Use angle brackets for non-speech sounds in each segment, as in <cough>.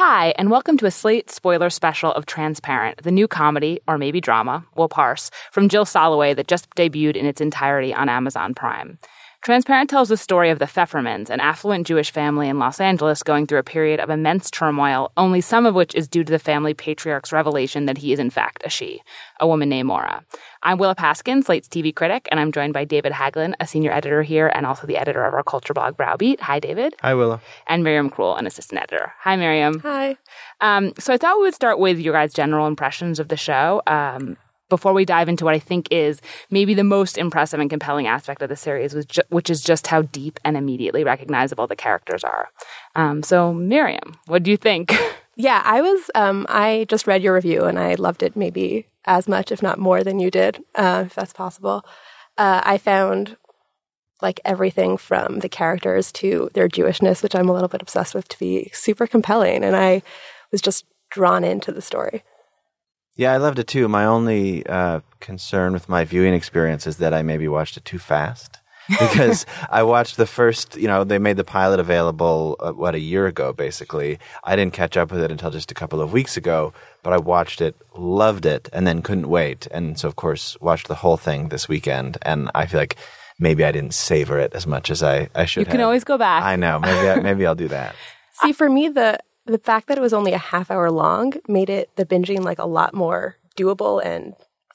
Hi, and welcome to a Slate spoiler special of Transparent, the new comedy, or maybe drama, we'll parse, from Jill Soloway that just debuted in its entirety on Amazon Prime. Transparent tells the story of the Pfeffermans, an affluent Jewish family in Los Angeles going through a period of immense turmoil, only some of which is due to the family patriarch's revelation that he is in fact a she, a woman named Maura. I'm Willa Paskin, Slate's TV critic, and I'm joined by David Haglund, a senior editor here and also the editor of our culture blog Browbeat. Hi, David. Hi, Willa. And Miriam Krule, an assistant editor. Hi, Miriam. Hi. Um, so I thought we would start with your guys' general impressions of the show. Um, before we dive into what I think is maybe the most impressive and compelling aspect of the series, which, which is just how deep and immediately recognizable the characters are. Um, so, Miriam, what do you think? <laughs> Yeah, I was. Um, I just read your review and I loved it maybe as much, if not more, than you did, uh, if that's possible. Uh, I found like everything from the characters to their Jewishness, which I'm a little bit obsessed with, to be super compelling, and I was just drawn into the story. Yeah, I loved it too. My only uh, concern with my viewing experience is that I maybe watched it too fast. <laughs> because I watched the first, you know, they made the pilot available, uh, what, a year ago, basically. I didn't catch up with it until just a couple of weeks ago, but I watched it, loved it, and then couldn't wait. And so, of course, watched the whole thing this weekend. And I feel like maybe I didn't savor it as much as I, I should have. You can have. always go back. I know. Maybe, I, maybe I'll do that. <laughs> See, for me, the the fact that it was only a half hour long made it the binging like a lot more doable and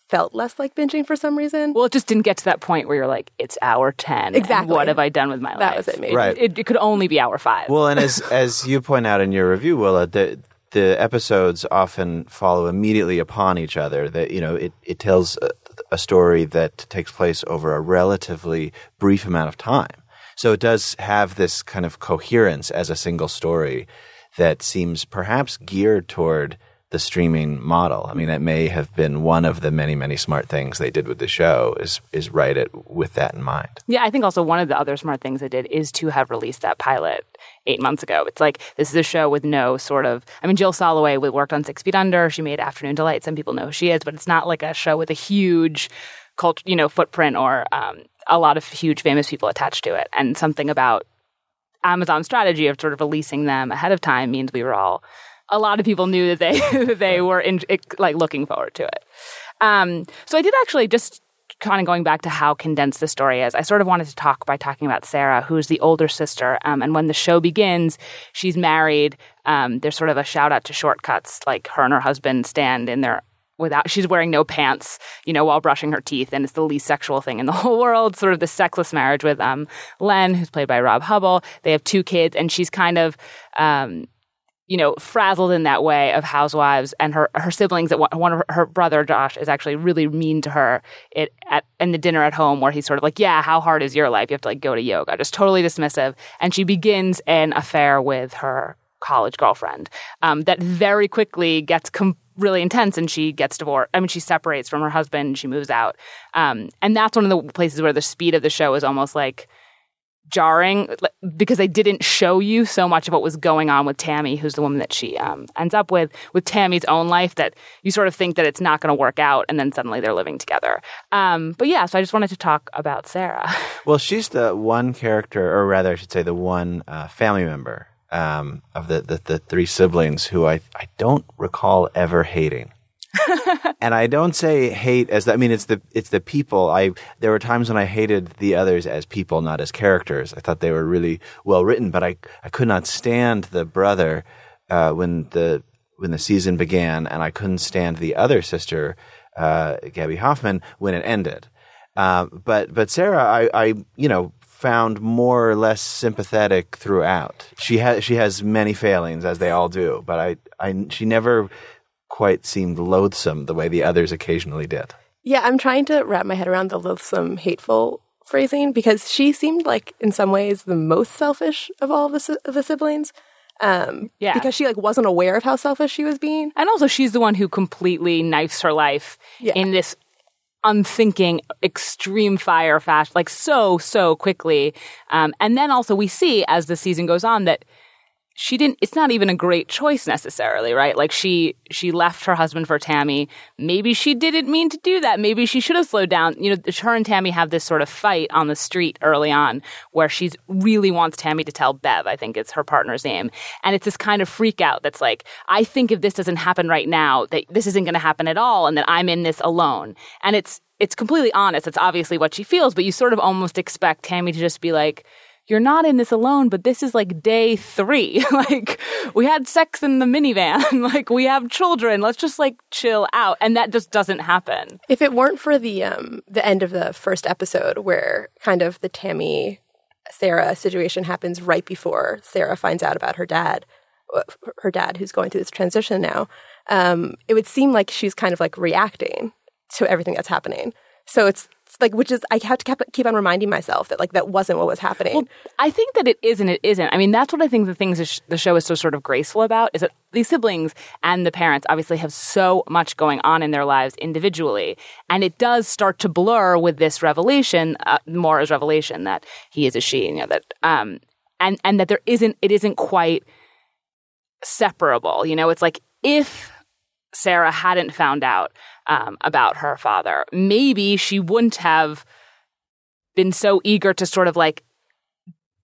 felt less like binging for some reason. Well, it just didn't get to that point where you're like, it's hour 10. and Exactly. what have I done with my life? That was it, maybe. Right. It, it could only be hour five. Well, and as <laughs> as you point out in your review, Willa, the the episodes often follow immediately upon each other. That you know, it it tells a, a story that takes place over a relatively brief amount of time. So it does have this kind of coherence as a single story that seems perhaps geared toward the streaming model. I mean, that may have been one of the many, many smart things they did with the show is is write it with that in mind. Yeah, I think also one of the other smart things they did is to have released that pilot eight months ago. It's like this is a show with no sort of. I mean, Jill Soloway worked on Six Feet Under. She made Afternoon Delight. Some people know who she is, but it's not like a show with a huge cult, you know, footprint or um, a lot of huge famous people attached to it. And something about Amazon's strategy of sort of releasing them ahead of time means we were all. A lot of people knew that they <laughs> that they were in, like looking forward to it. Um, so I did actually just kind of going back to how condensed the story is, I sort of wanted to talk by talking about Sarah, who's the older sister. Um, and when the show begins, she's married. Um, there's sort of a shout out to Short Cuts, like her and her husband stand in their without she's wearing no pants, you know, while brushing her teeth, and it's the least sexual thing in the whole <laughs> world. Sort of the sexless marriage with um, Len, who's played by Rob Huebel. They have two kids, and she's kind of um, you know, frazzled in that way of housewives and her her siblings. That one, of her, her brother Josh is actually really mean to her it, at in the dinner at home, where he's sort of like, "Yeah, how hard is your life? You have to like go to yoga." Just totally dismissive, and she begins an affair with her college girlfriend um, that very quickly gets. Com- really intense and she gets divorced i mean she separates from her husband she moves out um, and that's one of the places where the speed of the show is almost like jarring because they didn't show you so much of what was going on with Tammy, who's the woman that she um, ends up with, with Tammy's own life that you sort of think that it's not going to work out, and then suddenly they're living together. Um, but yeah, so I just wanted to talk about Sarah. <laughs> Well, she's the one character, or rather, I should say, the one uh, family member um, of the, the, the three siblings who I, I don't recall ever hating. <laughs> and I don't say hate as I mean it's the it's the people. I there were times when I hated the others as people, not as characters. I thought they were really well written, but I I could not stand the brother uh, when the when the season began, and I couldn't stand the other sister, uh, Gaby Hoffmann, when it ended. Uh, but but Sarah, I, I you know found more or less sympathetic throughout. She has she has many failings as they all do, but I I she never quite seemed loathsome the way the others occasionally did. Yeah, I'm trying to wrap my head around the loathsome, hateful phrasing because she seemed like, in some ways, the most selfish of all the, si- the siblings. Um, Yeah. because she like wasn't aware of how selfish she was being. And also, she's the one who completely knifes her life Yeah. in this unthinking, extreme fire fast, like so, so quickly. Um, and then also, we see as the season goes on that she didn't it's not even a great choice necessarily right? Like she she left her husband for tammy. Maybe she didn't mean to do that. Maybe she should have slowed down. You know her and tammy have this sort of fight on the street early on where she really wants tammy to tell bev i think it's her partner's name. And it's this kind of freak out that's like i think if this doesn't happen right now that this isn't going to happen at all and that i'm in this alone. And it's it's completely honest. It's obviously what she feels but you sort of almost expect tammy to just be like you're not in this alone, but this is like day three. <laughs> like, we had sex in the minivan. <laughs> like, we have children. Let's just like chill out. And that just doesn't happen. If it weren't for the, um, the end of the first episode where kind of the Tammy Sarah situation happens right before Sarah finds out about her dad, uh, her dad who's going through this transition now, um, it would seem like she's kind of like reacting to everything that's happening. So it's like which is I have to keep on reminding myself that like that wasn't what was happening. Well, I think that it is and it isn't. I mean, that's what I think the things the show is so sort of graceful about is that these siblings and the parents obviously have so much going on in their lives individually, and it does start to blur with this revelation, uh, Maura's revelation that he is a she, you know that um and and that there isn't it isn't quite separable. You know, it's like if Sarah hadn't found out um, about her father, maybe she wouldn't have been so eager to sort of like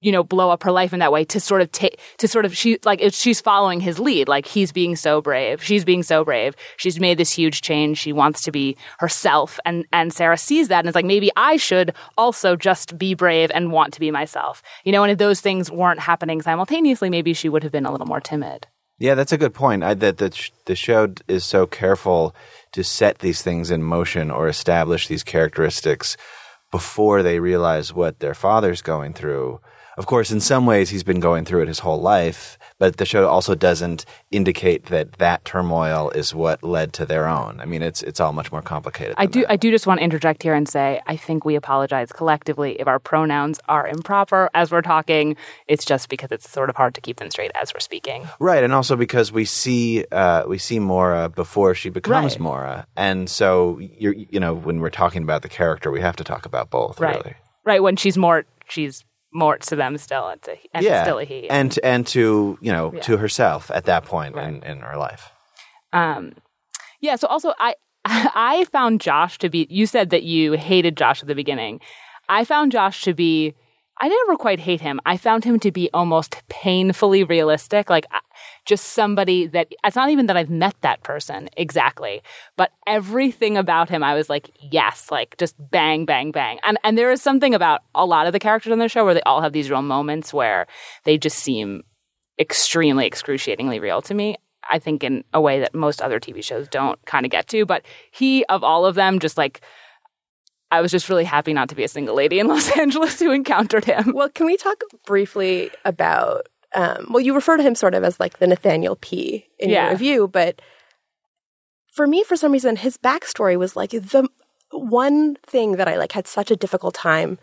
you know blow up her life in that way to sort of take to sort of she like if she's following his lead like he's being so brave she's being so brave she's made this huge change she wants to be herself and and Sarah sees that and it's like maybe I should also just be brave and want to be myself. You know and if those things weren't happening simultaneously maybe she would have been a little more timid yeah, that's a good point. I, that the the show is so careful to set these things in motion or establish these characteristics before they realize what their father's going through. Of course, in some ways, he's been going through it his whole life, but the show also doesn't indicate that that turmoil is what led to their own. I mean, it's it's all much more complicated. I do that. I do just want to interject here and say I think we apologize collectively if our pronouns are improper as we're talking. It's just because it's sort of hard to keep them straight as we're speaking. Right, and also because we see uh, we see Mora before she becomes right. Maura, and so you you know when we're talking about the character, we have to talk about both. Right, really. right. When she's more, she's more to them still. It's a, and yeah. still a he. And and to you know yeah. to herself at that point right. in, in her life. Um, yeah. So also I <laughs> I found Josh to be. You said that you hated Josh at the beginning. I found Josh to be I never quite hate him. I found him to be almost painfully realistic. Like just somebody that it's not even that I've met that person exactly, but everything about him, I was like, yes, like just bang, bang, bang. And, and there is something about a lot of the characters on the show where they all have these real moments where they just seem extremely excruciatingly real to me. I think in a way that most other TV shows don't kind of get to, but he of all of them just like I was just really happy not to be a single lady in Los <laughs> Angeles who encountered him. Well, can we talk briefly about? Um, well, you refer to him sort of as like the Nathaniel P in yeah. your review, but for me, for some reason, his backstory was like the one thing that I like had such a difficult time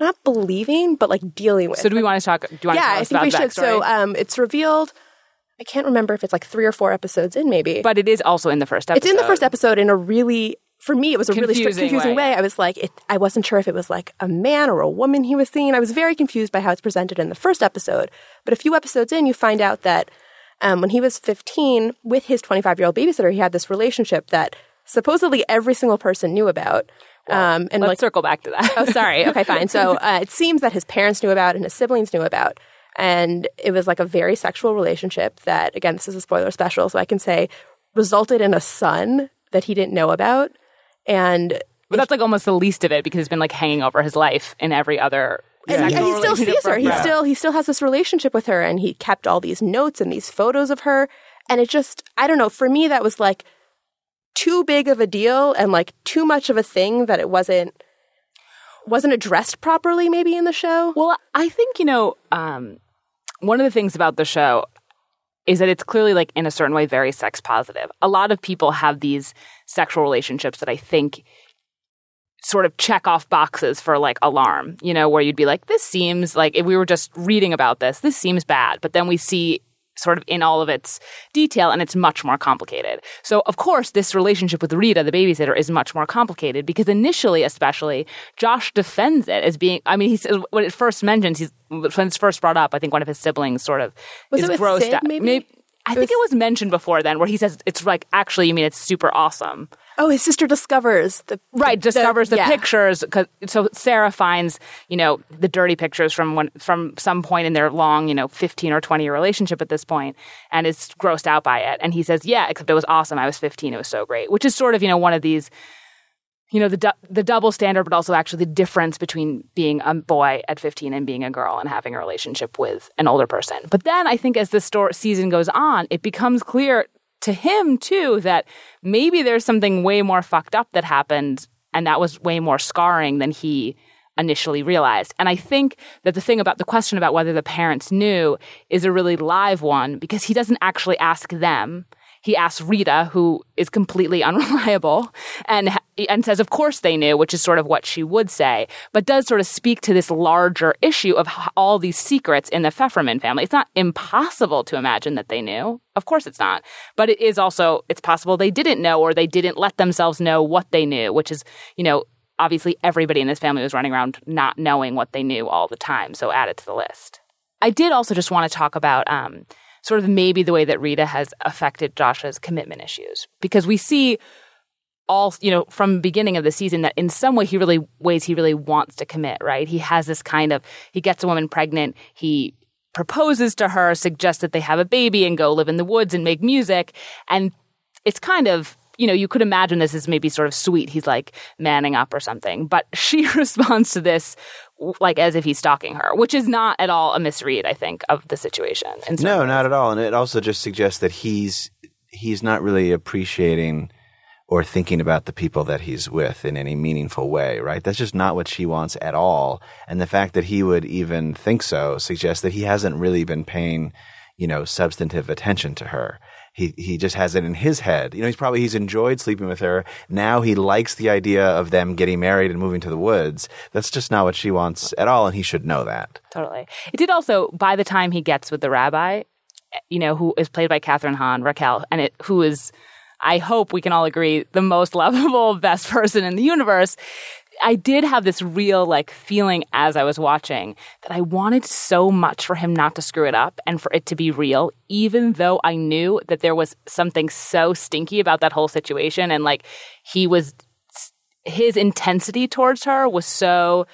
not believing, but like dealing with. So, do we want to talk? Do you want yeah, to I think we should. So, um, it's revealed. I can't remember if it's like three or four episodes in, maybe. But it is also in the first episode. It's in the first episode in a really for me, it was a confusing really confusing way. way. I was like, it, I wasn't sure if it was like a man or a woman he was seeing. I was very confused by how it's presented in the first episode. But a few episodes in, you find out that um, when he was 15, with his 25 year old babysitter, he had this relationship that supposedly every single person knew about. Well, um, and let's like, circle back to that. oh, sorry. <laughs> Okay, fine. So uh, it seems that his parents knew about and his siblings knew about. And it was like a very sexual relationship that, again, this is a spoiler special, so I can say resulted in a son that he didn't know about and but that's like almost the least of it because it's been like hanging over his life in every other and, and, he still sees her. He yeah. still he still has this relationship with her, and he kept all these notes and these photos of her. And it just I don't know. For me, that was like too big of a deal and like too much of a thing that it wasn't wasn't addressed properly. Maybe in the show. Well, I think you know um, one of the things about the show is that it's clearly like in a certain way very sex positive. A lot of people have these sexual relationships that I think sort of check off boxes for like alarm, you know, where you'd be like, this seems like if we were just reading about this, this seems bad. But then we see sort of in all of its detail and it's much more complicated. So of course this relationship with Rita, the babysitter, is much more complicated because initially, especially, Josh defends it as being, I mean, he's, when it first mentions, he's, when it's first brought up, I think one of his siblings sort of Was is it with grossed Syd, out. maybe? I think it was mentioned before then where he says it's like, actually, you mean it's super awesome. Oh, his sister discovers the Right, discovers the, yeah. pictures. so Sarah finds, you know, the dirty pictures from when, from some point in their long, you know, fifteen or twenty year relationship at this point, and is grossed out by it. And he says, "Yeah, except it was awesome. I was fifteen. It was so great." Which is sort of, you know, one of these, you know, the du- the double standard, but also actually the difference between being a boy at fifteen and being a girl and having a relationship with an older person. But then I think as the story season goes on, it becomes clear to him too that maybe there's something way more fucked up that happened and that was way more scarring than he initially realized. And I think that the thing about the question about whether the parents knew is a really live one because he doesn't actually ask them. He asks Rita, who is completely <laughs> unreliable, and and says, "Of course they knew," which is sort of what she would say, but does sort of speak to this larger issue of all these secrets in the Pfefferman family. It's not impossible to imagine that they knew. Of course, it's not, but it is also it's possible they didn't know or they didn't let themselves know what they knew, which is you know obviously everybody in this family was running around not knowing what they knew all the time. So add it to the list. I did also just want to talk about um, sort of maybe the way that Rita has affected Josh's commitment issues. Because we see all you know from beginning of the season that in some way he really ways he really wants to commit right? He has this kind of he gets a woman pregnant he proposes to her suggests that they have a baby and go live in the woods and make music. And it's kind of you know you could imagine this as maybe sort of sweet. He's like manning up or something. But she <laughs> responds to this like as if he's stalking her which is not at all a misread i think of the situation No, ways. not at all. And it also just suggests that he's he's not really appreciating or thinking about the people that he's with in any meaningful way, right? That's just not what she wants at all. And the fact that he would even think so suggests that he hasn't really been paying, you know, substantive attention to her. He he just has it in his head. You know, he's probably he's enjoyed sleeping with her. Now he likes the idea of them getting married and moving to the woods. That's just not what she wants at all, and he should know that. Totally. It did also, by the time he gets with the rabbi, you know, who is played by Kathryn Hahn, Raquel, and it, who is, I hope we can all agree, the most <laughs> lovable, best person in the universe. I did have this real like feeling as I was watching that I wanted so much for him not to screw it up and for it to be real, even though I knew that there was something so stinky about that whole situation. And like he was, his intensity towards her was so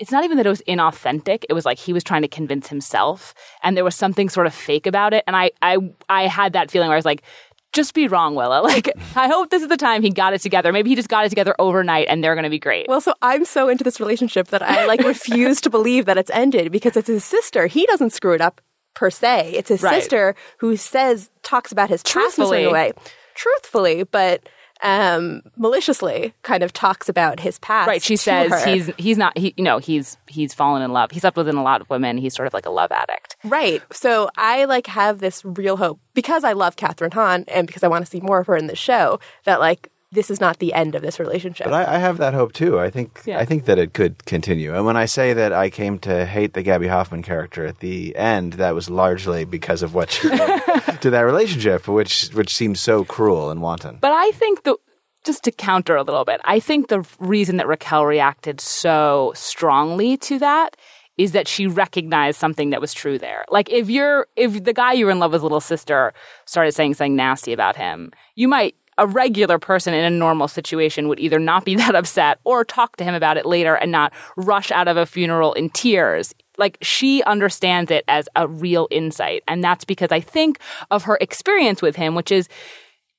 it's not even that it was inauthentic. It was like he was trying to convince himself, and there was something sort of fake about it. And I, I, I had that feeling where I was like, "Just be wrong, Willa." <laughs> Like, I hope this is the time he got it together. Maybe he just got it together overnight, and they're going to be great. Well, so I'm so into this relationship that I like refuse to believe that it's ended because it's his sister. He doesn't screw it up per se. It's his Right. sister who says talks about his past in a Truthfully. way, truthfully, but um, maliciously, kind of talks about his past. right? She says her. he's he's not he you know he's he's fallen in love. He's slept with a lot of women. He's sort of like a love addict. Right. So I like have this real hope because I love Kathryn Hahn and because I want to see more of her in the show that like this is not the end of this relationship. But I, I have that hope too. I think Yeah. I think that it could continue. And when I say that I came to hate the Gaby Hoffmann character at the end, that was largely because of what she did <laughs> to that relationship, which which seems so cruel and wanton. But I think the just to counter a little bit, I think the reason that Raquel reacted so strongly to that is that she recognized something that was true there. Like if you're if the guy you were in love with little sister started saying something nasty about him, you might a regular person in a normal situation would either not be <laughs> that upset or talk to him about it later and not rush out of a funeral in tears. Like she understands it as a real insight. And that's because I think of her experience with him, which is,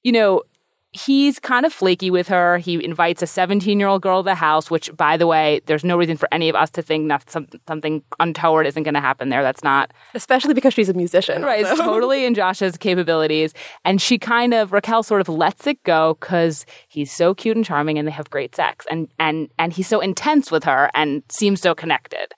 you know, he's kind of flaky with her. He invites a 17 year old girl to the house, which, by the way, there's no reason for any of us to think that some, something untoward isn't going to happen there. That's not Especially because she's a musician. right. It's totally in Josh's capabilities. And she kind of, Raquel sort of lets it go because he's so cute and charming and they have great sex. And, and, and he's so intense with her and seems so connected.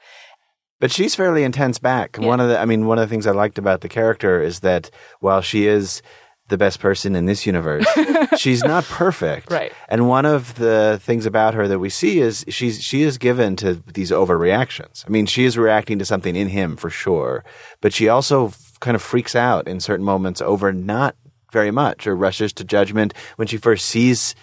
But she's fairly intense back. One of the I mean, one of the things I liked about the character is that while she is the best person in this universe. <laughs> she's not perfect. Right. And one of the things about her that we see is she's she is given to these overreactions. I mean, she is reacting to something in him for sure, but she also f- kind of freaks out in certain moments over not very much or rushes to judgment when she first sees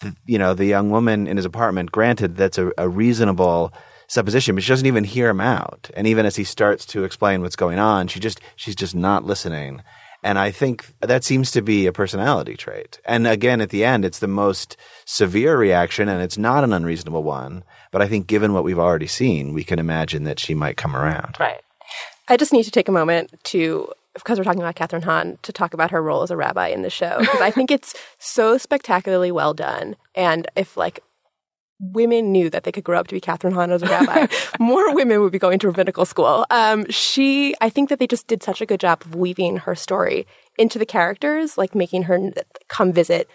the, you know the young woman in his apartment. Granted, that's a, a reasonable supposition, but she doesn't even hear him out. And even as he starts to explain what's going on, she just she's just not listening. And I think that seems to be a personality trait. And again, at the end, it's the most severe reaction and it's not an unreasonable one. But I think given what we've already seen, we can imagine that she might come around. Right. I just need to take a moment to, because we're talking about Kathryn Hahn, to talk about her role as a rabbi in the show. Because I think it's so spectacularly well done. And if like women knew that they could grow up to be Kathryn Hahn as a rabbi, <laughs> more women would be going to rabbinical school. Um, she, I think that they just did such a good job of weaving her story into the characters, like making her come visit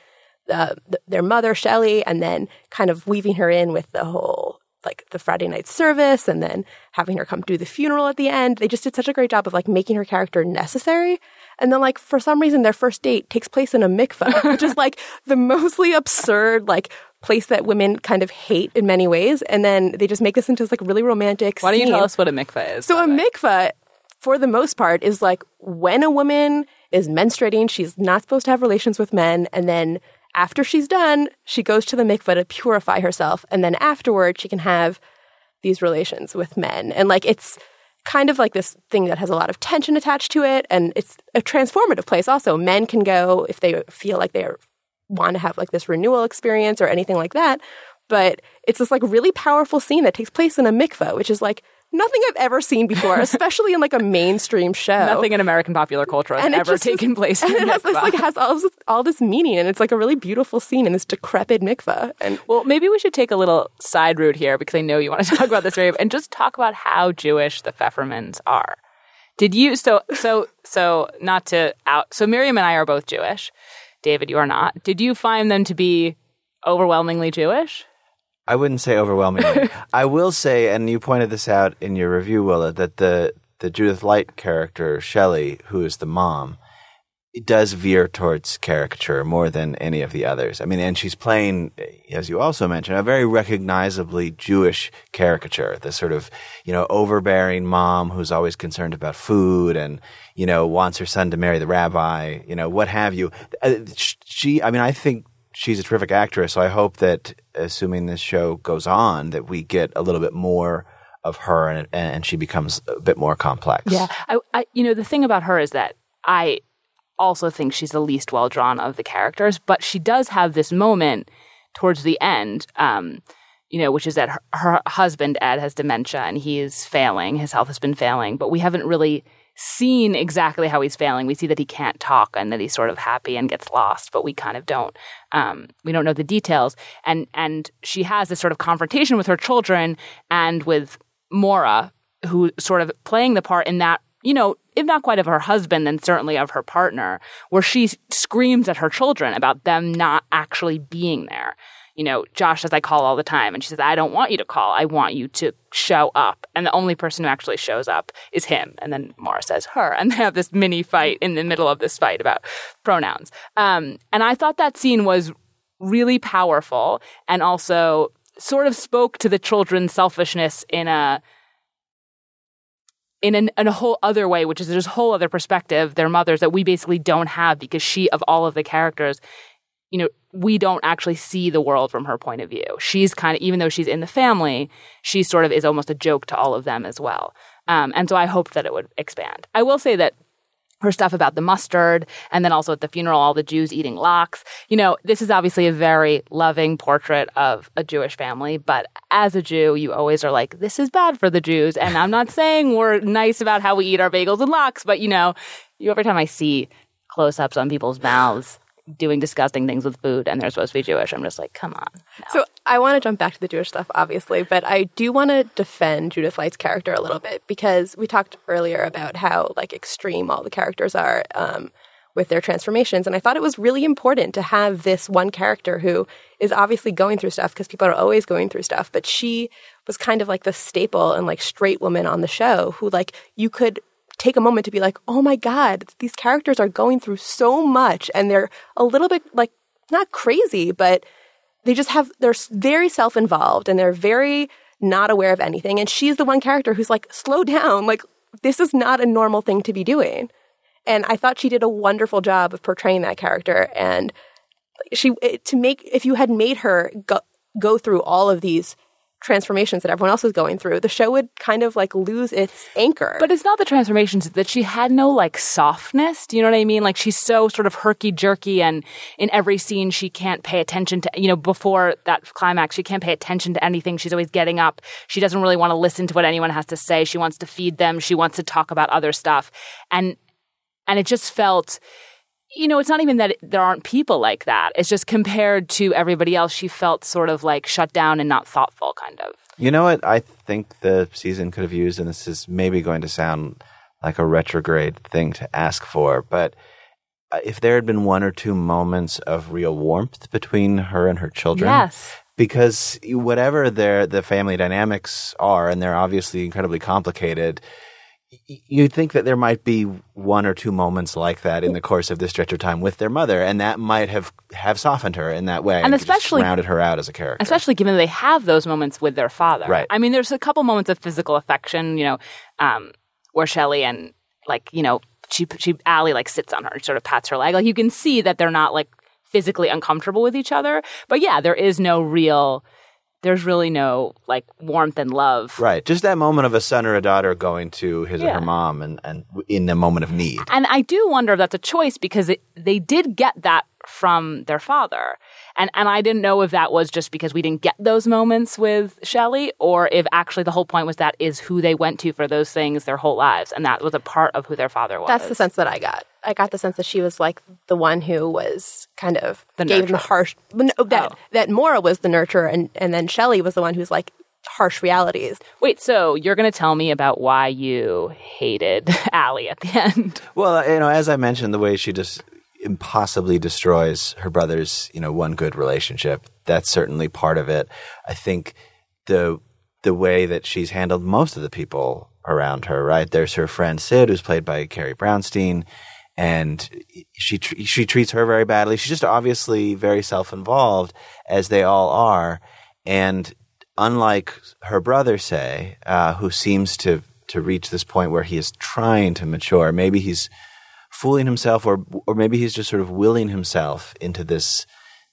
uh, their mother, Shelley, and then kind of weaving her in with the whole like the Friday night service and then having her come do the funeral at the end. They just did such a great job of like making her character necessary. And then like for some reason their first date takes place in a mikveh, <laughs> which is like the mostly absurd like place that women kind of hate in many ways. And then they just make this into this like really romantic Why don't you scene. tell us what a mikveh is? So a mikveh, for the most part, is like when a woman is menstruating, she's not supposed to have relations with men, and then after she's done, she goes to the mikveh to purify herself, and then afterward she can have these relations with men. And like it's kind of like this thing that has a lot of tension attached to it, and it's a transformative place also. Men can go if they feel like they want to have like this renewal experience or anything like that. But it's this like really powerful scene that takes place in a mikveh, which is like nothing I've ever seen before, <laughs> especially in like a mainstream show. Nothing in American popular culture has And ever is- taken place. <laughs> And in it has this like has all this, all this meaning, and it's like a really beautiful scene in this decrepit mikveh. And Well, maybe we should take a little side route here because I know you want to <laughs> talk about this, Rave, and just talk about how Jewish the Pfeffermans are. Did you so so so not to out so Miriam and I are both Jewish. David, you are not. Did you find them to be overwhelmingly Jewish? I wouldn't say overwhelmingly. <laughs> I will say, and you pointed this out in your review, Willa, that the the Judith Light character Shelley, who is the mom, does veer towards caricature more than any of the others. I mean, and she's playing, as you also mentioned, a very recognizably Jewish caricature. The sort of you know overbearing mom who's always concerned about food and you know wants her son to marry the rabbi, you know what have you. Uh, She, I mean, I think she's a terrific actress. So I hope that, assuming this show goes on, that we get a little bit more of her and and she becomes a bit more complex. Yeah. I, I you know, the thing about her is that I also think she's the least well drawn of the characters, but she does have this moment towards the end, um, you know, which is that her, her husband, Ed, has dementia and he is failing. His health has been failing, but we haven't really seen exactly how he's failing. We see that he can't talk and that he's sort of happy and gets lost, but we kind of don't. Um, we don't know the details. And and she has this sort of confrontation with her children and with Maura, who sort of playing the part in that, you know, if not quite of her husband, then certainly of her partner, where she screams at her children about them not actually being there. You know, Josh says, I call all the time. And she says, I don't want you to call. I want you to show up. And the only person who actually shows up is him. And then Maura says her. And they have this mini fight in the middle of this fight about pronouns. Um, and I thought that scene was really powerful and also sort of spoke to the children's selfishness in a in, an, in a whole other way, which is a whole other perspective, their mothers that we basically don't have because she, of all of the characters, you know, we don't actually see the world from her point of view. She's kind of, even though she's in the family, she sort of is almost a joke to all of them as well. Um, and so I hoped that it would expand. I will say that her stuff about the mustard and then also at the funeral all the jews eating lox. You know this is obviously a very loving portrait of a jewish family but as a jew you always are like this is bad for the jews. And i'm not <laughs> saying we're nice about how we eat our bagels and lox but you know you every time i see close-ups on people's mouths doing disgusting things with food and they're supposed to be jewish i'm just like come on no. So I want to jump back to the Jewish stuff, obviously, but I do want to defend Judith Light's character a little bit because we talked earlier about how like extreme all the characters are um, with their transformations, and I thought it was really important to have this one character who is obviously going through stuff because people are always going through stuff, but she was kind of like the staple and like straight woman on the show who like you could take a moment to be like, oh my God, these characters are going through so much and they're a little bit like not crazy, but they just have, they're very self involved and they're very not aware of anything. And she's the one character who's like, slow down. Like, this is not a normal thing to be doing. And I thought she did a wonderful job of portraying that character. And she, to make, if you had made her go, go through all of these transformations that everyone else was going through, the show would kind of like lose its anchor. But it's not the transformations that she had no like softness. Do you know what I mean? Like she's so sort of herky jerky and in every scene she can't pay attention to, you know, before that climax, she can't pay attention to anything. She's always getting up. She doesn't really want to listen to what anyone has to say. She wants to feed them. She wants to talk about other stuff. And, and it just felt, you know, it's not even that there aren't people like that. It's just compared to everybody else, she felt sort of like shut down and not thoughtful, kind of. You know what I think the season could have used, and this is maybe going to sound like a retrograde thing to ask for, but uh, if there had been one or two moments of real warmth between her and her children. Yes. Because whatever their the family dynamics are, and they're obviously incredibly complicated, you'd think that there might be one or two moments like that in the course of this stretch of time with their mother, and that might have have softened her in that way, and, and especially rounded her out as a character. Especially given they have those moments with their father. Right. I mean, there's a couple moments of physical affection, you know, um, where Shelley and like you know she she Ali like sits on her, and sort of pats her leg. Like you can see that they're not like physically uncomfortable with each other, but yeah, there is no real there's really no like warmth and love. Right. Just that moment of a son or a daughter going to his Yeah. or her mom and, and in a moment of need. And I do wonder if that's a choice because it, they did get that from their father. And and I didn't know if that was just because we didn't get those moments with Shelley or if actually the whole point was that is who they went to for those things their whole lives and that was a part of who their father was. That's the sense that I got. I got the sense that she was like the one who was kind of The gave them the harsh. No, that Oh. that Maura was the nurturer, and and then Shelley was the one who's like harsh realities. Wait, so you're going to tell me about why you hated <laughs> Ali at the end? Well, uh, you know, as I mentioned, the way she just impossibly destroys her brother's, you know, one good relationship, that's certainly part of it. I think the the way that she's handled most of the people around her, right? There's her friend Syd, who's played by Carrie Brownstein, and she she treats her very badly. She's just obviously very self involved, as they all are, and unlike her brother, say, uh, who seems to to reach this point where he is trying to mature, maybe he's fooling himself, or or maybe he's just sort of willing himself into this,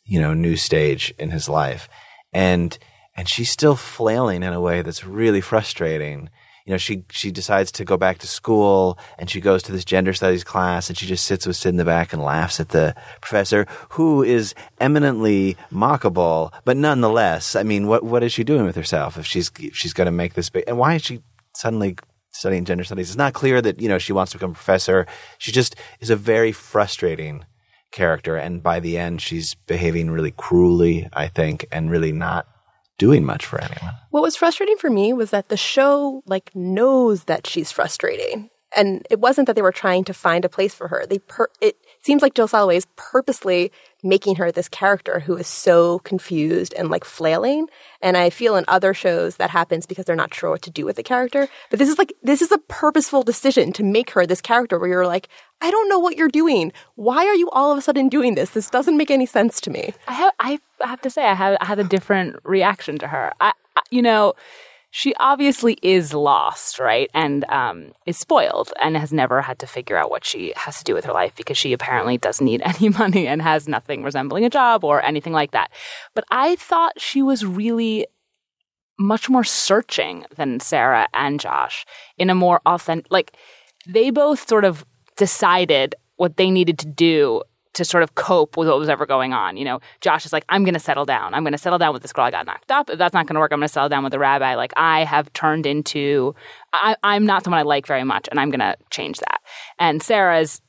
you know, new stage in his life, and and she's still flailing in a way that's really frustrating. You know, she she decides to go back to school, and she goes to this gender studies class, and she just sits with Syd in the back and laughs at the professor, who is eminently mockable, but nonetheless, I mean, what what is she doing with herself if she's if she's going to make this big? And why is she suddenly studying gender studies? It's not clear that you know she wants to become a professor. She just is a very frustrating character, and by the end, she's behaving really cruelly, I think, and really not doing much for anyone. What was frustrating for me was that the show like knows that she's frustrating. And it wasn't that they were trying to find a place for her. They per- it seems like Jill Soloway is purposely making her this character who is so confused and like flailing. And I feel in other shows that happens because they're not sure what to do with the character. But this is like this is a purposeful decision to make her this character where you're like, I don't know what you're doing. Why are you all of a sudden doing this? This doesn't make any sense to me. I have I have to say I have I had a different reaction to her. I, I you know, she obviously is lost, right? And um, is spoiled and has never had to figure out what she has to do with her life because she apparently doesn't need <laughs> any money and has nothing resembling a job or anything like that. But I thought she was really much more searching than Sarah and Josh in a more authentic like they both sort of decided what they needed to do to sort of cope with what was ever going on. You know, Josh is like, I'm going to settle down. I'm going to settle down with this girl I got knocked up. If that's not going to work, I'm going to settle down with the rabbi. Like, I have turned into, I, I'm not someone I like very much, and I'm going to change that. And Sarah's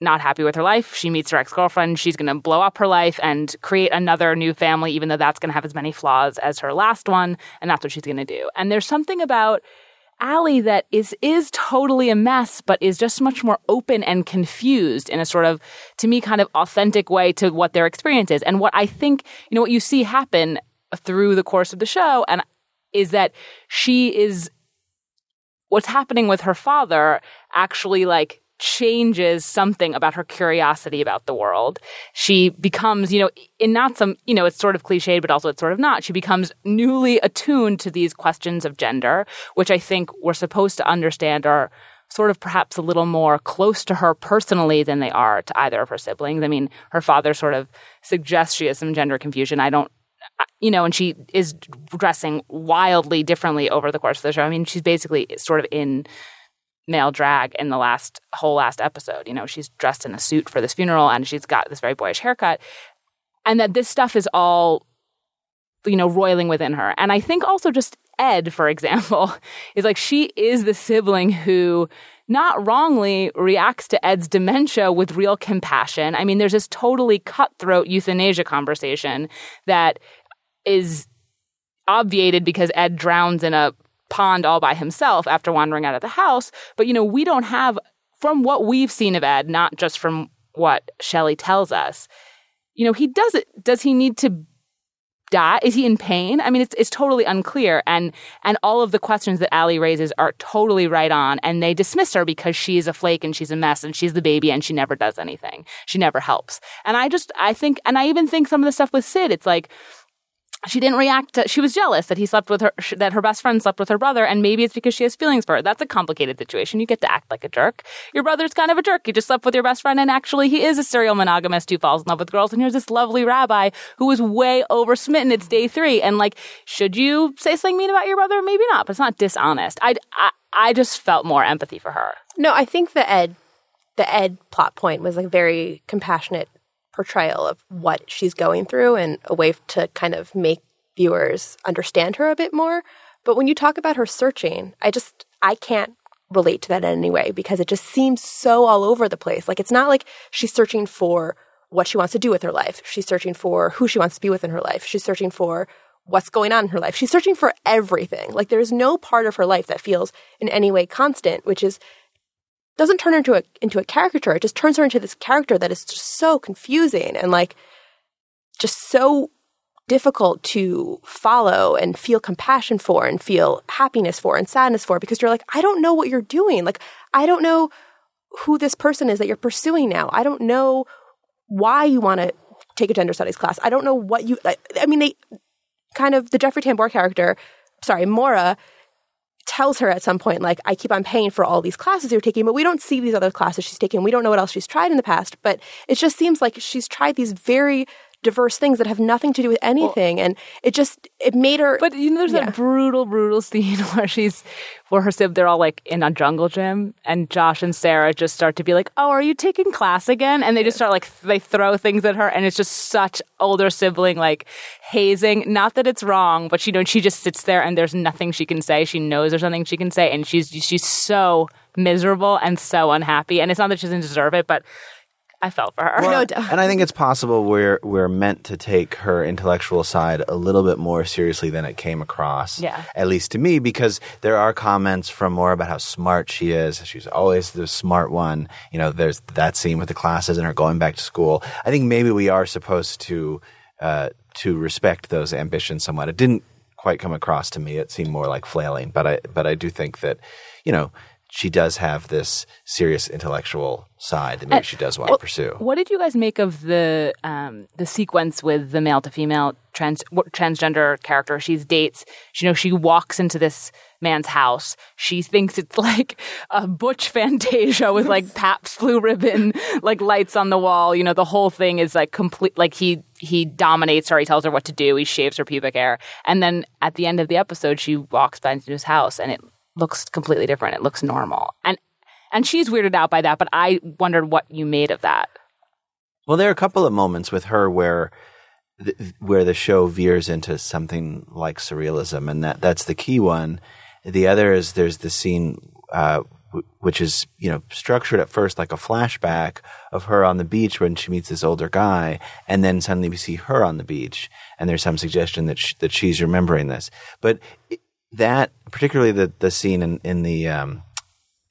not happy with her life. She meets her ex girlfriend. She's going to blow up her life and create another new family, even though that's going to have as many flaws as her last one. And that's what she's going to do. And there's something about Ali that is is totally a mess, but is just much more open and confused in a sort of, to me, kind of authentic way to what their experience is. And what I think, you know, what you see happen through the course of the show, and is that she is what's happening with her father actually like changes something about her curiosity about the world. She becomes, you know, in not some, you know, it's sort of cliched, but also it's sort of not. She becomes newly attuned to these questions of gender, which I think we're supposed to understand are sort of perhaps a little more close to her personally than they are to either of her siblings. I mean, her father sort of suggests she has some gender confusion. I don't you know, and she is dressing wildly differently over the course of the show. I mean, she's basically sort of in male drag in the last whole last episode. You know, she's dressed in a suit for this funeral and she's got this very boyish haircut. And that this stuff is all, you know, roiling within her. And I think also just Ed, for <laughs> example, is like she is the sibling who not wrongly reacts to Ed's dementia with real compassion. I mean, there's this totally cutthroat euthanasia conversation that is obviated because Ed drowns in a pond all by himself after wandering out of the house. But, you know, we don't have, from what we've seen of Ed, not just from what Shelley tells us, you know, he does it. Does he need to die? Is he in pain? I mean, it's, it's totally unclear. And, and all of the questions that Ali raises are totally right on. And they dismiss her because she's a flake and she's a mess and she's the baby and she never does anything. She never helps. And I just, I think, and I even think some of the stuff with Syd, it's like, she didn't react to, she was jealous that he slept with her that her best friend slept with her brother and maybe it's because she has feelings for her. That's a complicated situation. You get to act like a jerk. Your brother's kind of a jerk. You just slept with your best friend and actually he is a serial monogamist who falls in love with girls and here's this lovely rabbi who is way over smitten it's day three and like should you say something mean about your brother? Maybe not but it's not dishonest. I i, I just felt more empathy for her. No i think the ed the ed plot point was like very compassionate portrayal of what she's going through and a way to kind of make viewers understand her a bit more. But when you talk about her searching, I just, I can't relate to that in any way because it just seems so all over the place. Like it's not like she's searching for what she wants to do with her life. She's searching for who she wants to be with in her life. She's searching for what's going on in her life. She's searching for everything. Like there's no part of her life that feels in any way constant, which is doesn't turn her into a into a caricature. It just turns her into this character that is just so confusing and like just so difficult to follow and feel compassion for and feel happiness for and sadness for because you're like, I don't know what you're doing. Like, I don't know who this person is that you're pursuing now. I don't know why you want to take a gender studies class. I don't know what you, I mean, they kind of, the Jeffrey Tambor character, sorry, Maura tells her at some point, like, I keep on paying for all these classes you're taking, but we don't see these other classes she's taken. We don't know what else she's tried in the past, but it just seems like she's tried these very diverse things that have nothing to do with anything. Well, and it just, it made her. But you know, there's yeah. that brutal, brutal <laughs> scene where she's, where her sib, they're all like in a jungle gym and Josh and Sarah just start to be like, oh, are you taking class again? And they just start like, they throw things at her and it's just such older sibling like hazing. Not that it's wrong, but she, you know, she just sits there and there's nothing she can say. She knows there's nothing she can say and she's, she's so miserable and so unhappy. And it's not that she doesn't deserve it, but I felt for her. Well, no doubt. And I think it's possible we're we're meant to take her intellectual side a little bit more seriously than it came across. Yeah. At least to me, because there are comments from more about how smart she is. She's always the smart one. You know, there's that scene with the classes and her going back to school. I think maybe we are supposed to uh, to respect those ambitions somewhat. It didn't quite come across to me. It seemed more like flailing, but I but I do think that you know she does have this serious intellectual side that maybe uh, she does want well, to pursue. What did you guys make of the um, the sequence with the male to female trans transgender character? She's dates. You know, she walks into this man's house. She thinks it's <laughs> like a butch fantasia with like Pabst Blue Ribbon, like lights on the wall. You know, the whole thing is like complete. Like he he dominates her. He tells her what to do. He shaves her pubic hair, and then at the end of the episode, she walks back into his house, and it looks completely different. It looks normal. And and she's weirded out by that, but I wondered what you made of that. Well, there are a couple of moments with her where where the show veers into something like surrealism, and that that's the key one. The other is there's the scene uh, w- which is you know structured at first like a flashback of her on the beach when she meets this older guy, and then suddenly we see her on the beach, and there's some suggestion that she, that she's remembering this, but. It, that particularly the the scene in in the um,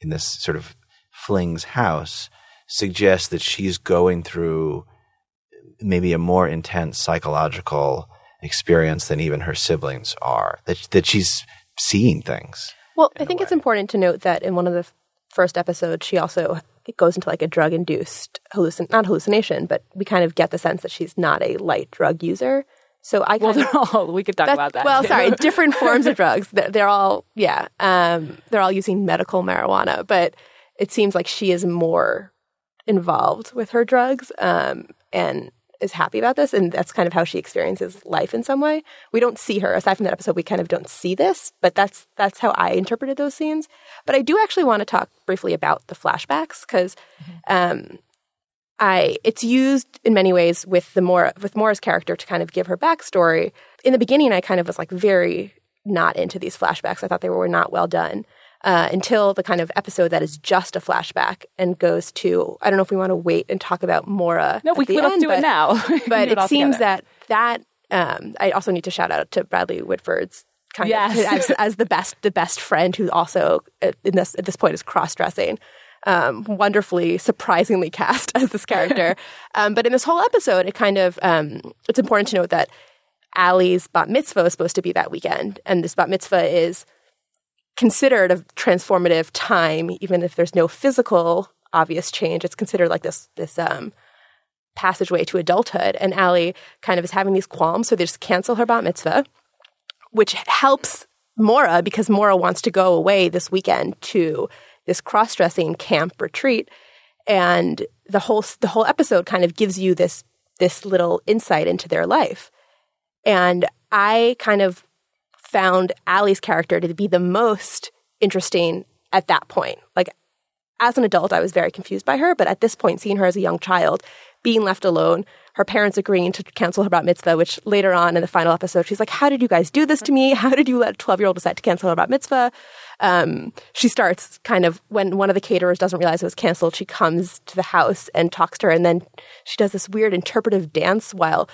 in this sort of fling's house suggests that she's going through maybe a more intense psychological experience than even her siblings are. That that she's seeing things. Well, I think it's important to note that in one of the f- first episodes, she also it goes into like a drug induced hallucin not hallucination, but we kind of get the sense that she's not a light drug user. So I Well, they're all, we could talk about that. well, sorry, <laughs> different forms of drugs. They're, they're all yeah, um, they're all using medical marijuana, but it seems like she is more involved with her drugs um, and is happy about this, and that's kind of how she experiences life in some way. We don't see her aside from that episode. We kind of don't see this, but that's that's how I interpreted those scenes. But I do actually want to talk briefly about the flashbacks because um, I it's used in many ways with the Maura with Maura's character to kind of give her backstory. In the beginning, I kind of was like very not into these flashbacks. I thought they were not well done. Uh, until the kind of episode that is just a flashback and goes to I don't know if we want to wait and talk about Maura. No, <laughs> we can let's do it now. But do it seems together. that that um, I also need to shout out to Bradley Whitford's kind Yes. of as, as the best the best friend who also at, in this at this point is cross dressing. Um, wonderfully, surprisingly cast <laughs> as this character. um, but in this whole episode, it kind of um, it's important to note that Ali's bat mitzvah is supposed to be that weekend, and this bat mitzvah is considered a transformative time, even if there's no physical obvious change. It's considered like this this um, passageway to adulthood. And Ali kind of is having these qualms, so they just cancel her bat mitzvah, which helps Maura because Maura wants to go away this weekend to this cross dressing camp retreat. And the whole the whole episode kind of gives you this this little insight into their life. And I kind of found Ali's character to be the most interesting at that point. Like as an adult, I was very confused by her, but at this point, seeing her as a young child, being left alone, her parents agreeing to cancel her bat mitzvah, which later on in the final episode, she's like, How did you guys do this to me? How did you let a 12 year old decide to cancel her bat mitzvah? Um, she starts kind of when one of the caterers doesn't realize it was canceled, she comes to the house and talks to her, and then she does this weird interpretive dance while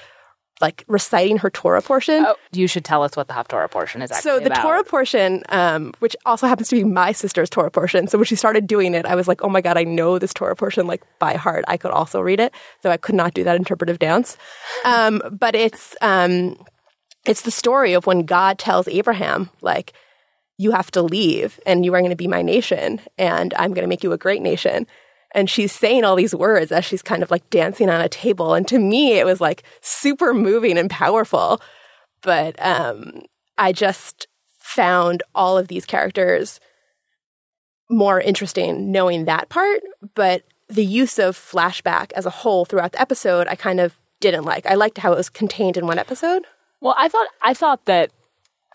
like reciting her Torah portion. Oh, you should tell us what the Haftorah portion is actually So the about. Torah portion, um, which also happens to be my sister's Torah portion. So when she started doing it, I was like, "Oh my god, I know this Torah portion like by heart. I could also read it, though I could not do that interpretive dance." Um, but it's um, it's the story of when God tells Abraham, like, "You have to leave, and you are going to be my nation, and I'm going to make you a great nation." And she's saying all these words as she's kind of like dancing on a table. And to me, it was like super moving and powerful but um, I just found all of these characters more interesting knowing that part. But the use of flashback as a whole throughout the episode, I kind of didn't like. I liked how it was contained in one episode. Well, I thought I thought that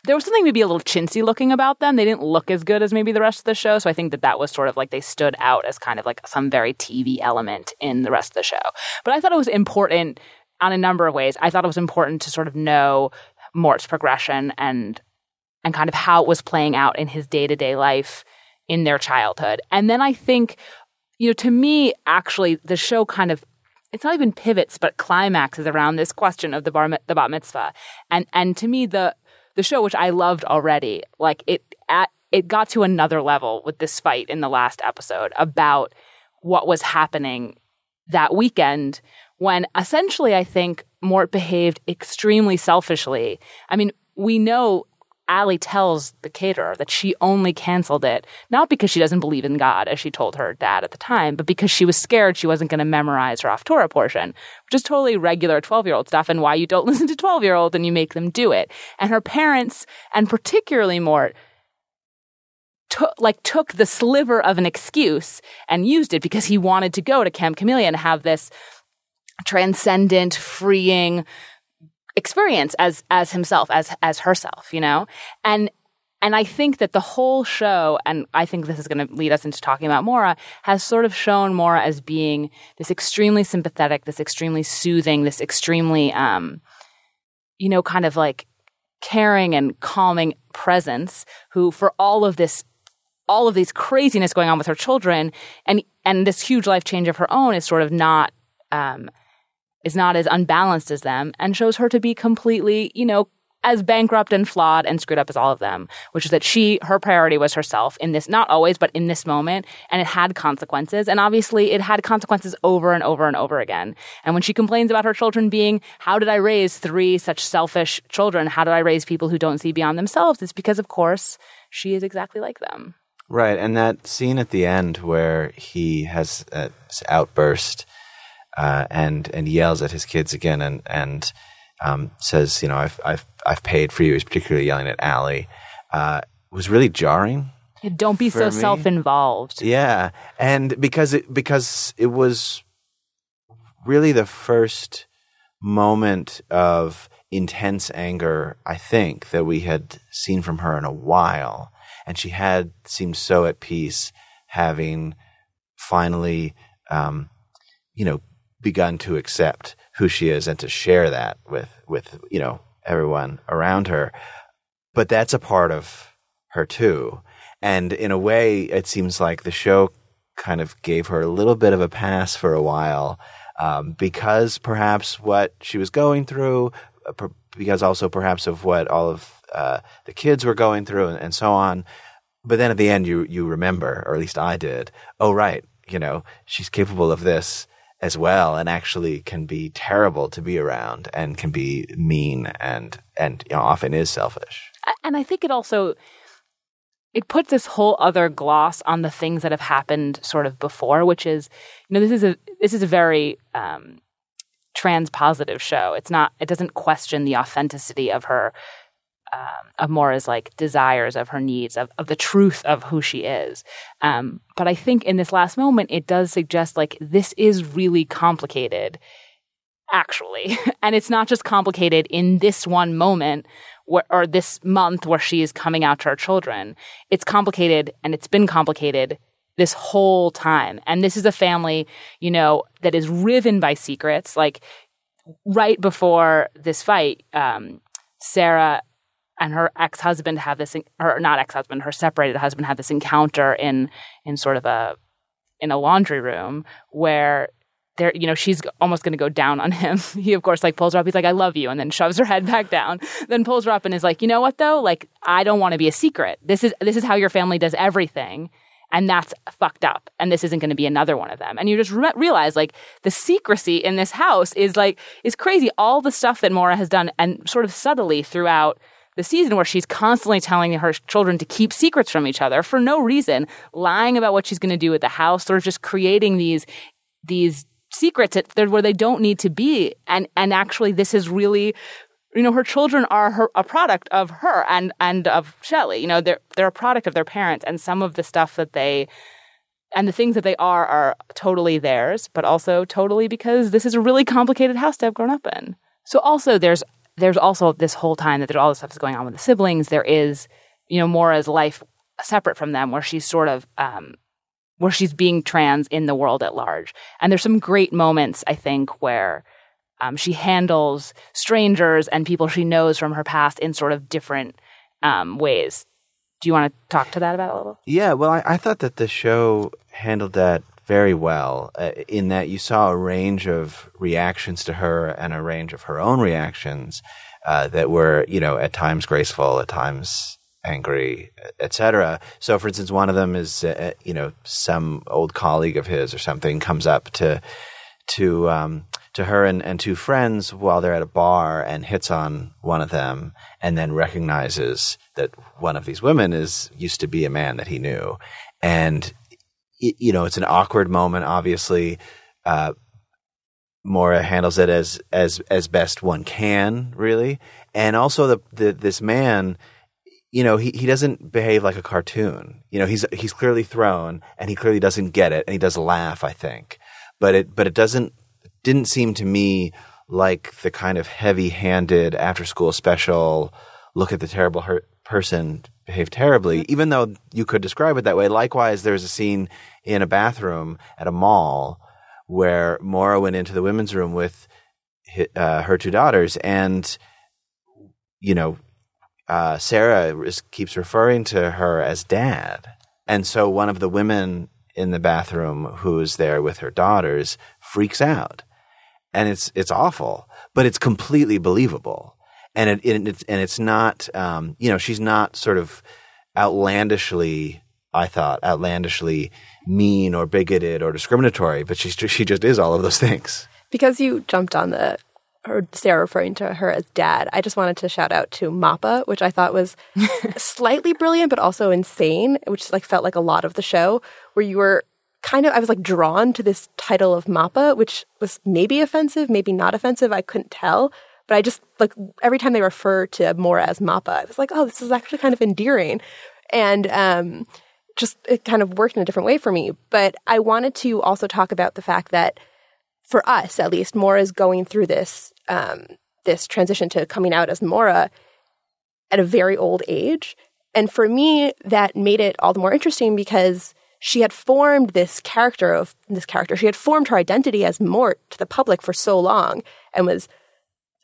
there was something maybe a little chintzy looking about them. They didn't look as good as maybe the rest of the show, so I think that that was sort of like they stood out as kind of like some very TV element in the rest of the show. But I thought it was important on a number of ways. I thought it was important to sort of know Mort's progression and and kind of how it was playing out in his day-to-day life in their childhood. And then I think you know, to me, actually, the show kind of it's not even pivots, but climaxes around this question of the bar the bat mitzvah, and and to me, the the show, which I loved already, like it at it got to another level with this fight in the last episode about what was happening that weekend when essentially I think Mort behaved extremely selfishly. I mean, we know Ali tells the caterer that she only canceled it, not because she doesn't believe in God, as she told her dad at the time, but because she was scared she wasn't going to memorize her Haftorah portion, which is totally regular 12 year old stuff and why you don't <laughs> listen to 12 year olds and you make them do it. And her parents, and particularly Mort, took like took the sliver of an excuse and used it because he wanted to go to Camp Camellia and have this transcendent, freeing experience as as himself, as as herself, you know? And and I think that the whole show, and I think this is going to lead us into talking about Maura, has sort of shown Maura as being this extremely sympathetic, this extremely soothing, this extremely, um, you know, kind of like caring and calming presence who, for all of this all of these craziness going on with her children and and this huge life change of her own is sort of not um, is not as unbalanced as them and shows her to be completely you know as bankrupt and flawed and screwed up as all of them, which is that she, her priority was herself in this, not always, but in this moment. And it had consequences. And obviously it had consequences over and over and over again. And when she complains about her children being, how did I raise three such selfish children? How did I raise people who don't see beyond themselves? It's because, of course, she is exactly like them. Right. And that scene at the end where he has this outburst, uh, and, and yells at his kids again and, and, um, says, you know, I've, I've, I've paid for you. He's particularly yelling at Ali. Uh, was really jarring. Yeah, don't be so self involved. Yeah. And because it, because it was really the first moment of intense anger, I think, that we had seen from her in a while. And she had seemed so at peace having finally, um, you know, begun to accept who she is and to share that with with you know everyone around her. But that's a part of her too. And in a way, it seems like the show kind of gave her a little bit of a pass for a while um, because perhaps what she was going through, uh, because also perhaps of what all of uh, the kids were going through and, and so on. But then at the end, you you remember, or at least I did. Oh, right, you know, she's capable of this as well and actually can be terrible to be around and can be mean and and you know, often is selfish. And I think it also it puts this whole other gloss on the things that have happened sort of before, which is you know this is a this is a very um, trans positive show. It's not it doesn't question the authenticity of her um, of Maura's like desires, of her needs, of, of the truth of who she is. Um, but I think in this last moment, it does suggest like this is really complicated, actually. <laughs> and it's not just complicated in this one moment where, or this month where she is coming out to her children. It's complicated and it's been complicated this whole time. And this is a family, you know, that is riven by secrets. Like right before this fight, um, Sarah and her ex-husband have this or not ex-husband her separated husband had this encounter in in sort of a in a laundry room where there you know she's almost going to go down on him. <laughs> He of course like pulls her up. He's like i love you and then shoves her head back down <laughs> then pulls her up and is like you know what though? Like i don't want to be a secret. This is this is how your family does everything and that's fucked up and this isn't going to be another one of them. And you just re- realize like the secrecy in this house is like is crazy. All the stuff that Maura has done and sort of subtly throughout the season where she's constantly telling her children to keep secrets from each other for no reason, lying about what she's going to do with the house, or just creating these these secrets where they don't need to be. And and actually, this is really you know, her children are her, a product of her and and of Shelley. You know, they're they're a product of their parents, and some of the stuff that they and the things that they are are totally theirs, but also totally because this is a really complicated house to have grown up in. So also there's there's also this whole time that there's all this stuff that's going on with the siblings. There is, you know, Maura's life separate from them, where she's sort of um, where she's being trans in the world at large. And there's some great moments, I think, where um, she handles strangers and people she knows from her past in sort of different um, ways. Do you want to talk to that about a little? Yeah, well, I, I thought that the show handled that very well uh, in that you saw a range of reactions to her and a range of her own reactions uh, that were, you know, at times graceful, at times angry, etc. So, for instance, one of them is, uh, you know, some old colleague of his or something comes up to to um, to her and, and two friends while they're at a bar and hits on one of them, and then recognizes that one of these women is used to be a man that he knew, and you know, it's an awkward moment. Obviously, uh, Maura handles it as as as best one can, really, and also the, the this man. You know, he, he doesn't behave like a cartoon. You know, he's he's clearly thrown, and he clearly doesn't get it, and he does laugh. I think, but it but it doesn't didn't seem to me like the kind of heavy-handed after-school special. Look at the terrible hurt person behave terribly, even though you could describe it that way. Likewise, there's a scene in a bathroom at a mall where Maura went into the women's room with uh, her two daughters, and you know, uh, Sarah is, keeps referring to her as dad, and so one of the women in the bathroom who's there with her daughters freaks out, and it's it's awful, but it's completely believable. And it, it it's and it's not um, you know she's not sort of outlandishly I thought outlandishly mean or bigoted or discriminatory, but she's she just is all of those things. Because you jumped on the or Sarah referring to her as dad, I just wanted to shout out to Moppa, which I thought was <laughs> slightly brilliant, but also insane, which like felt like a lot of the show, where you were kind of I was like drawn to this title of Moppa, which was maybe offensive, maybe not offensive. I couldn't tell. But I just like every time they refer to Maura as Moppa, I was like, oh, this is actually kind of endearing. And um just it kind of worked in a different way for me. But I wanted to also talk about the fact that for us, at least, Maura is going through this um, this transition to coming out as Maura at a very old age. And for me, that made it all the more interesting because she had formed this character of this character. She had formed her identity as Mort to the public for so long and was,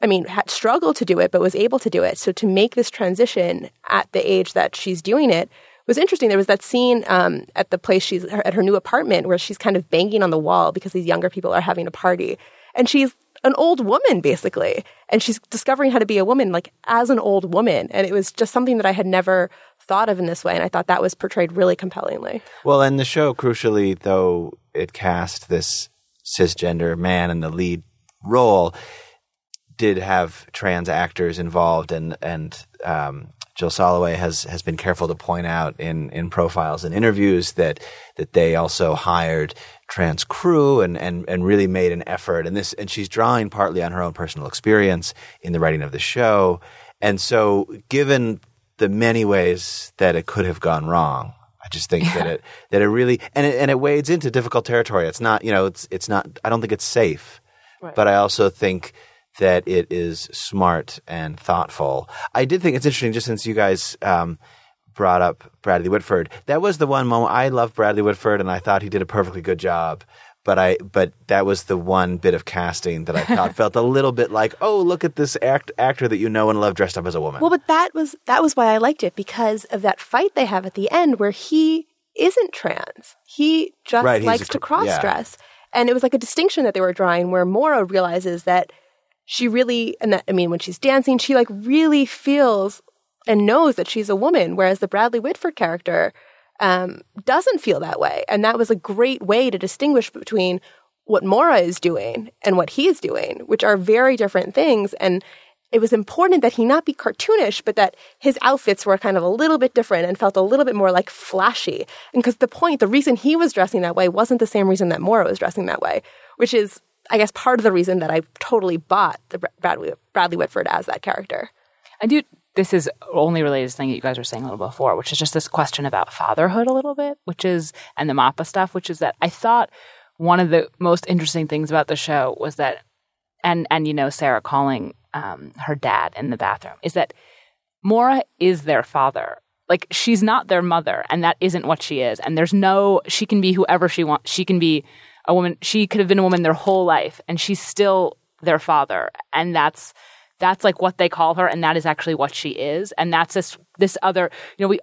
I mean, had struggled to do it, but was able to do it. So to make this transition at the age that she's doing it was interesting. There was that scene um, at the place she's at her new apartment where she's kind of banging on the wall because these younger people are having a party, and she's an old woman basically, and she's discovering how to be a woman like as an old woman, and it was just something that I had never thought of in this way, and I thought that was portrayed really compellingly. Well, and the show, crucially, though it cast this cisgender man in the lead role, did have trans actors involved, and and um, Jill Soloway has has been careful to point out in in profiles and interviews that that they also hired trans crew and and and really made an effort and this and she's drawing partly on her own personal experience in the writing of the show and so given the many ways that it could have gone wrong I just think yeah. that it that it really and it, and it wades into difficult territory it's not you know it's it's not I don't think it's safe right. but I also think that it is smart and thoughtful. I did think it's interesting, just since you guys um, brought up Bradley Whitford. That was the one moment I love Bradley Whitford, and I thought he did a perfectly good job. But I, but that was the one bit of casting that I thought <laughs> felt a little bit like, oh, look at this act, actor that you know and love dressed up as a woman. Well, but that was that was why I liked it because of that fight they have at the end where he isn't trans. He just right, likes to cross dress. Yeah. And it was like a distinction that they were drawing where Maura realizes that she really, and that, I mean, when she's dancing, she like really feels and knows that she's a woman, whereas the Bradley Whitford character um, doesn't feel that way. And that was a great way to distinguish between what Maura is doing and what he's doing, which are very different things. And it was important that he not be cartoonish, but that his outfits were kind of a little bit different and felt a little bit more like flashy. And because the point, the reason he was dressing that way wasn't the same reason that Maura was dressing that way, which is I guess part of the reason that I totally bought the Bradley, Bradley Whitford as that character. I do. This is only related to thing that you guys were saying a little before, which is just this question about fatherhood a little bit, which is and the Moppa stuff, which is that I thought one of the most interesting things about the show was that, and and you know Sarah calling um, her dad in the bathroom is that Maura is their father. Like she's not their mother, and that isn't what she is. And there's no she can be whoever she wants. She can be a woman she could have been a woman their whole life and she's still their father. And that's that's like what they call her and that is actually what she is. And that's this this other you know we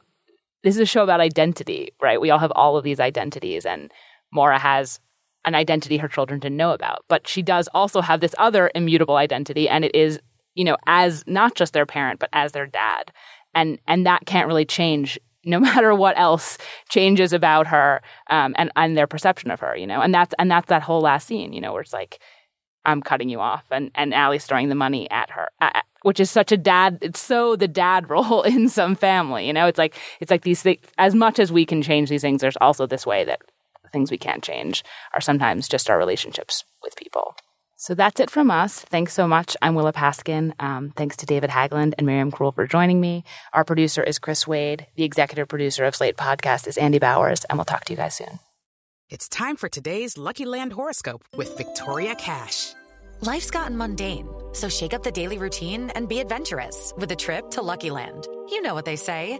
this is a show about identity right? We all have all of these identities and Maura has an identity her children didn't know about. But she does also have this other immutable identity and it is you know as not just their parent but as their dad. And and that can't really change <laughs> no matter what else changes about her um, and and their perception of her, you know, and that's and that's that whole last scene, you know, where it's like I'm cutting you off, and and Ali's throwing the money at her, at, which is such a dad. It's so the dad <laughs> role in some family, you know. It's like it's like these things. As much as we can change these things, there's also this way that things we can't change are sometimes just our relationships with people. So that's it from us. Thanks so much. I'm Willa Paskin. Um, thanks to David Haglund and Miriam Krule for joining me. Our producer is Chris Wade. The executive producer of Slate Podcast is Andy Bowers, and we'll talk to you guys soon. It's time for today's Lucky Land horoscope with Victoria Cash. Life's gotten mundane, so shake up the daily routine and be adventurous with a trip to Lucky Land. You know what they say.